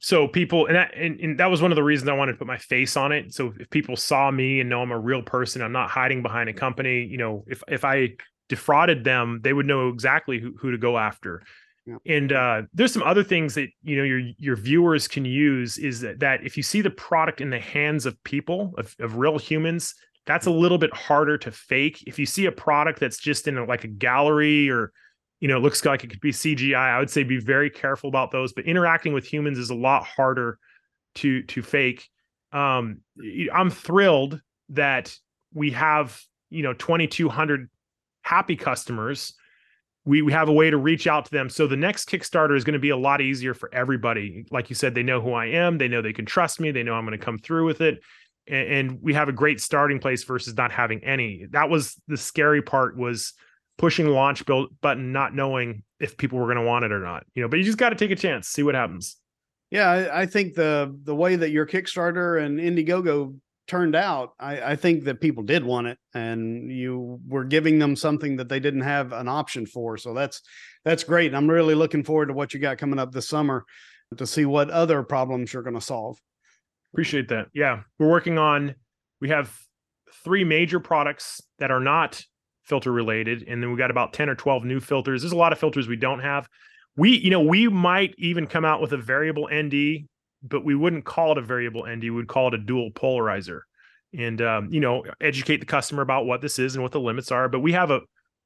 So people, and that, and, and, that was one of the reasons I wanted to put my face on it. So if people saw me and know I'm a real person, I'm not hiding behind a company. You know, if if I defrauded them, they would know exactly who, who to go after. Yeah. And uh, there's some other things that you know your your viewers can use is that, that if you see the product in the hands of people of, of real humans, that's a little bit harder to fake. If you see a product that's just in a, like a gallery or you know, looks like it could be CGI. I would say be very careful about those. But interacting with humans is a lot harder to to fake. Um, I'm thrilled that we have you know 2,200 happy customers. We, we have a way to reach out to them. So the next Kickstarter is going to be a lot easier for everybody. Like you said, they know who I am. They know they can trust me. They know I'm going to come through with it. And, we have a great starting place versus not having any. That was the scary part was pushing launch button, not knowing if people were going to want it or not. You know, but you just got to take a chance, see what happens. Yeah, I, I, think the the way that your Kickstarter and Indiegogo turned out, I, I think that people did want it, and you were giving them something that they didn't have an option for. So that's that's great. I'm really looking forward to what you got coming up this summer to see what other problems you're going to solve. Appreciate that. Yeah, we're working on. We have three major products that are not filter related. And then we got about 10 or 12 new filters. There's a lot of filters we don't have. We, you know, we might even come out with a variable ND, but we wouldn't call it a variable ND. We would call it a dual polarizer and, um, you know, educate the customer about what this is and what the limits are. But we have a,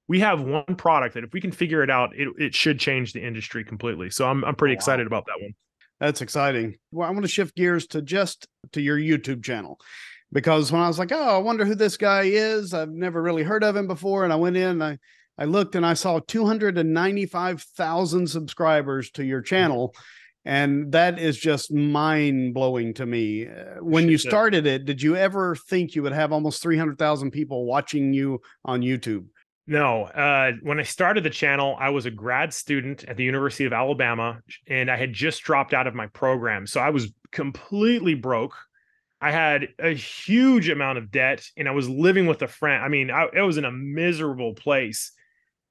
we have one product that if we can figure it out, it, it should change the industry completely. So I'm, I'm pretty oh, wow. excited about that one. That's exciting. Well, I want to shift gears to just to your YouTube channel because when I was like, oh, I wonder who this guy is, I've never really heard of him before, and I went in, I I looked and I saw 295,000 subscribers to your channel. And that is just mind blowing to me. Uh, when you started it, did you ever think you would have almost 300,000 people watching you on YouTube? No. Uh, when I started the channel, I was a grad student at the University of Alabama and I had just dropped out of my program. So I was completely broke. I had a huge amount of debt and I was living with a friend. I mean, I, it was in a miserable place.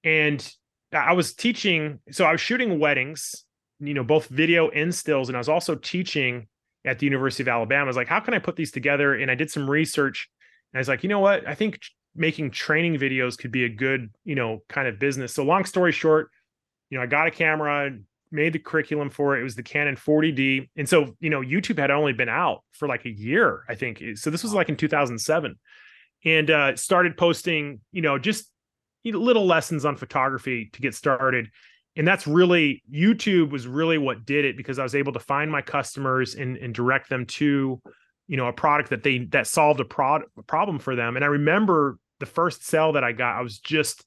And I was teaching, so I was shooting weddings, you know, both video and stills. And I was also teaching at the University of Alabama. I was like, how can I put these together? And I did some research. And I was like, you know what? I think making training videos could be a good, you know, kind of business. So long story short, you know, I got a camera, made the curriculum for it. It was the Canon 40D. And so, you know, YouTube had only been out for like a year, I think. So this was like in 2007. And uh started posting, you know, just you know, little lessons on photography to get started. And that's really YouTube was really what did it because I was able to find my customers and, and direct them to, you know, a product that they that solved a, prod, a problem for them. And I remember the first sale that I got, I was just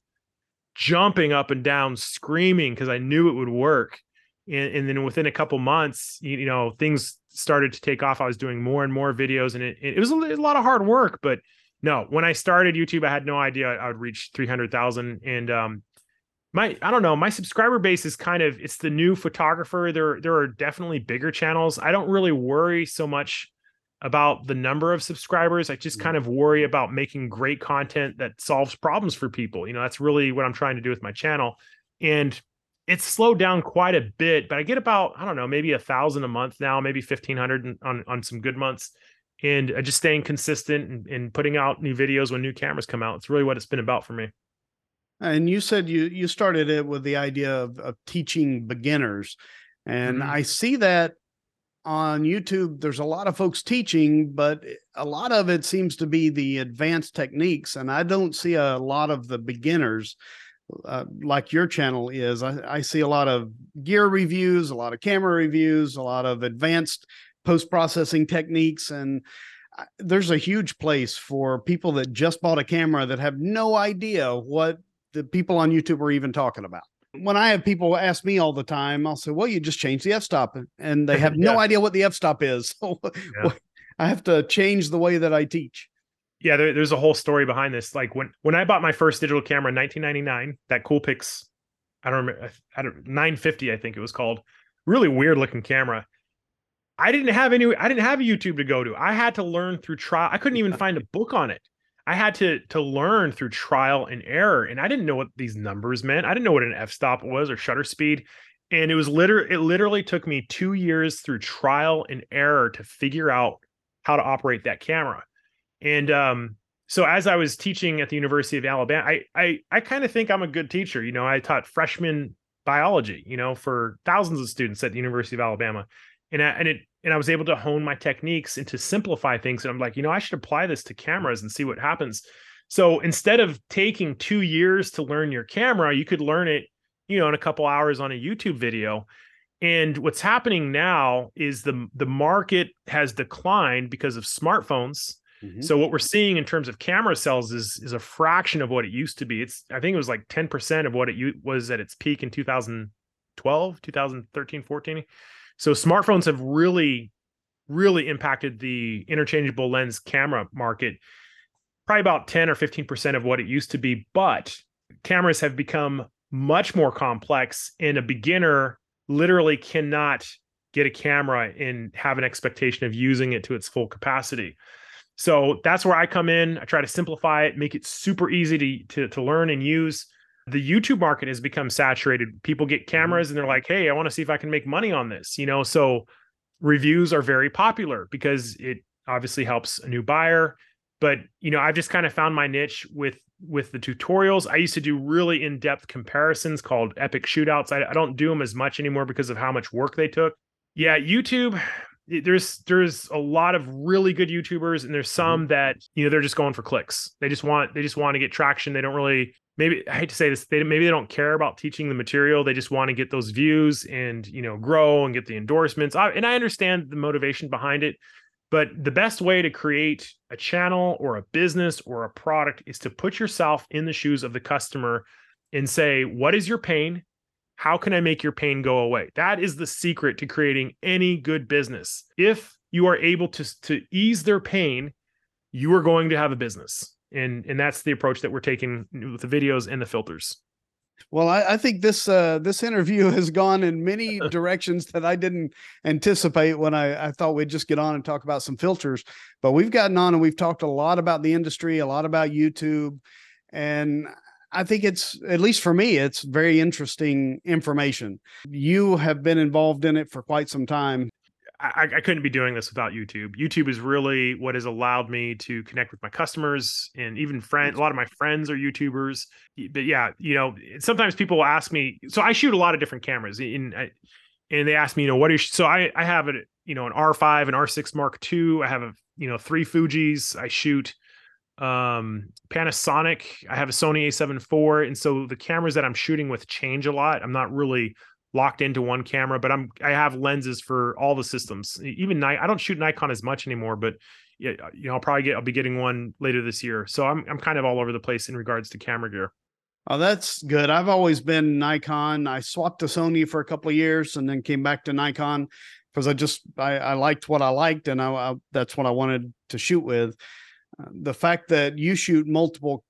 jumping up and down, screaming because I knew it would work. And, and then within a couple months you, you, know things started to take off. I was doing more and more videos and it, it was a, a, lot of hard work but no when i started youtube i had no idea i would reach 300000 and um my i don't know my subscriber base is kind of it's the new photographer. There there are definitely bigger channels. I don't really worry so much about the number of subscribers i just mm. kind of worry about making great content that solves problems for people you know that's really what i'm trying to do with my channel and it's slowed down quite a bit, but I get about, I don't know, maybe a thousand a month now, maybe 1500 on, on some good months. And uh, just staying consistent and, and putting out new videos when new cameras come out. It's really what it's been about for me. And you said you you started it with the idea of, of teaching beginners. And mm-hmm. I see that on YouTube, there's a lot of folks teaching, but a lot of it seems to be the advanced techniques. And I don't see a lot of the beginners uh, like your channel is. I, I see a lot of gear reviews, a lot of camera reviews, a lot of advanced post processing techniques, and uh, there's a huge place for people that just bought a camera that have no idea what the people on YouTube are even talking about. When I have people ask me all the time, I'll say, "Well, you just changed the f-stop," and they have <laughs> yeah. no idea what the f-stop is. <laughs> So yeah. <laughs> I have to change the way that I teach yeah, there, there's a whole story behind this. Like when when I bought my first digital camera in 1999, that Coolpix, I don't remember, I don't 950, I think it was called. Really weird looking camera. I didn't have any. I didn't have a YouTube to go to. I had to learn through trial. I couldn't even find a book on it. I had to to learn through trial and error, and I didn't know what these numbers meant. I didn't know what an f stop was or shutter speed. and it was literally it literally took me two years through trial and error to figure out how to operate that camera and um, so as i was teaching at the university of alabama i i, I kind of think i'm a good teacher you know i taught freshman biology you know for thousands of students at the university of alabama and I, and it and i was able to hone my techniques and to simplify things. And i'm like you know i should apply this to cameras and see what happens. So instead of taking two years to learn your camera you could learn it you know in a couple hours on a youtube video. And what's happening now is the the market has declined because of smartphones. Mm-hmm. so what we're seeing in terms of camera sales is is a fraction of what it used to be. It's i think it was like 10% of what it was at its peak in 2012 2013 14 so smartphones have really really impacted the interchangeable lens camera market probably about 10 or 15% of what it used to be but cameras have become much more complex and a beginner literally cannot get a camera and have an expectation of using it to its full capacity. So that's where I come in. I try to simplify it, make it super easy to, to, to learn and use. The YouTube market has become saturated. People get mm-hmm. cameras and they're like, hey, I want to see if I can make money on this. You know, so reviews are very popular because it obviously helps a new buyer. But you know, I've just kind of found my niche with with the tutorials. I used to do really in depth comparisons called epic shootouts. I, I, don't do them as much anymore because of how much work they took. Yeah, YouTube. There's there's a lot of really good YouTubers, and there's mm-hmm. some that you know they're just going for clicks. They just want they just want to get traction. They don't really maybe I hate to say this. They maybe they don't care about teaching the material. They just want to get those views and you know grow and get the endorsements. I, and I understand the motivation behind it. But the best way to create a channel or a business or a product is to put yourself in the shoes of the customer and say, What is your pain? How can I make your pain go away? That is the secret to creating any good business. If you are able to, to ease their pain, you are going to have a business. And, and that's the approach that we're taking with the videos and the filters. Well, I, I, think this uh, this interview <laughs> has gone in many <laughs> directions that I didn't anticipate when I, I thought we'd just get on and talk about some filters. But we've gotten on and we've talked a lot about the industry, a lot about YouTube, and I think it's at least for me, it's very interesting information. You have been involved in it for quite some time. I, I, couldn't be doing this without YouTube. YouTube is really what has allowed me to connect with my customers and even friends. A lot of my friends are YouTubers. But yeah, you know, sometimes people will ask me. So I shoot a lot of different cameras, and and they ask me, you know, what is so I I have it, you know, an R5, an R6 Mark II. I have a you know three Fuji's. I shoot um Panasonic. I have a Sony A7 IV, and so the cameras that I'm shooting with change a lot. I'm not really locked into one camera, but I'm I have lenses for all the systems. Even I don't shoot Nikon as much anymore, but yeah, you know, I'll probably get I'll be getting one later this year. So I'm I'm kind of all over the place in regards to camera gear. Oh, that's good. I've always been Nikon. I swapped to Sony for a couple of years and then came back to Nikon because I just I, I liked what I liked and I, I, that's what I wanted to shoot with. The fact that you shoot multiple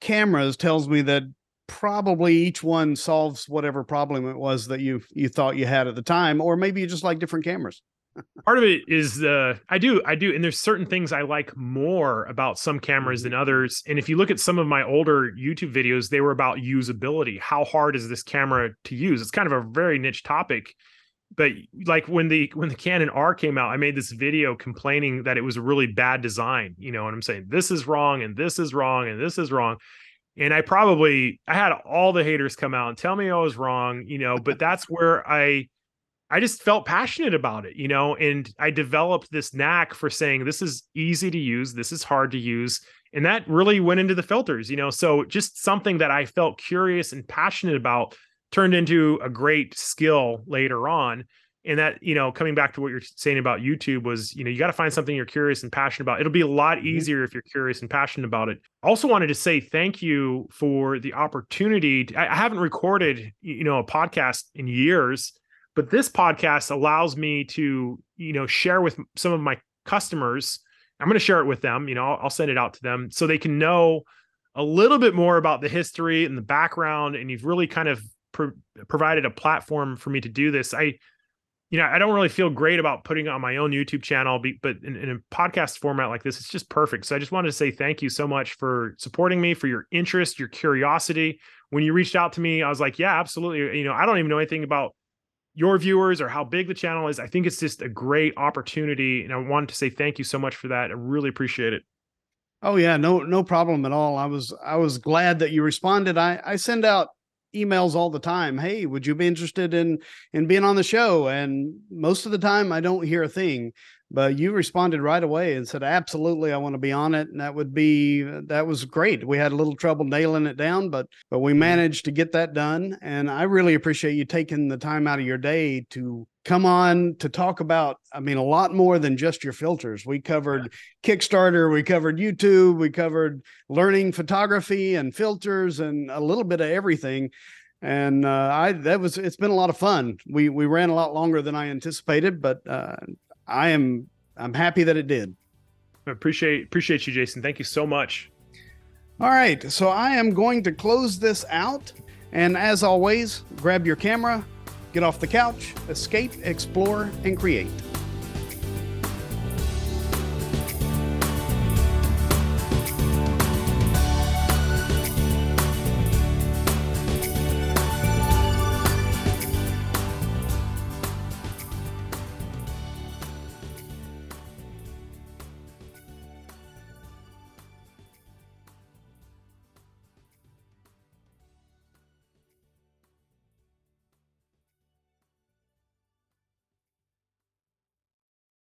cameras tells me that probably each one solves whatever problem it was that you you thought you had at the time or maybe you just like different cameras. <laughs> Part of it is the i do i do and there's certain things i like more about some cameras than others and if you look at some of my older youtube videos they were about usability. How hard is this camera to use? It's kind of a very niche topic but like when the when the canon r came out i made this video complaining that it was a really bad design you know and i'm saying? This is wrong and this is wrong and this is wrong. And I probably I had all the haters come out and tell me I was wrong, you know, but that's <laughs> where I I just felt passionate about it, you know, and I developed this knack for saying this is easy to use, this is hard to use, and that really went into the filters, you know. So just something that I felt curious and passionate about turned into a great skill later on. And that you know coming back to what you're saying about youtube was you know you got to find something you're curious and passionate about. It'll be a lot mm-hmm. easier if you're curious and passionate about it. Also wanted to say thank you for the opportunity to, I, I haven't recorded you know a podcast in years but this podcast allows me to you know share with some of my customers. I'm going to share it with them you know I'll, I'll send it out to them so they can know a little bit more about the history and the background and you've really kind of pro- provided a platform for me to do this i you know, I don't really feel great about putting it on my own YouTube channel, but in, in, a podcast format like this, it's just perfect. So I just wanted to say thank you so much for supporting me, for your interest, your curiosity. When you reached out to me, I was like, yeah, absolutely. You know, I don't even know anything about your viewers or how big the channel is. I think it's just a great opportunity. And I wanted to say thank you so much for that. I really appreciate it. Oh yeah, no, no problem at all. I was, I was glad that you responded. I, I send out emails all the time. Hey, would you be interested in, in being on the show? And most of the time I don't hear a thing, but you responded right away and said, absolutely, I want to be on it. And that would be, that was great. We had a little trouble nailing it down, but, but we mm-hmm. managed to get that done. And I really appreciate you taking the time out of your day to come on to talk about, I mean, a lot more than just your filters. We covered yeah. Kickstarter, we covered YouTube, we covered learning photography and filters and a little bit of everything. And uh, I that was it's been a lot of fun. We we ran a lot longer than I anticipated, but uh, I am I'm happy that it did. I appreciate appreciate you, Jason. Thank you so much. All right, so I am going to close this out, and as always, grab your camera, get off the couch, escape, explore, and create.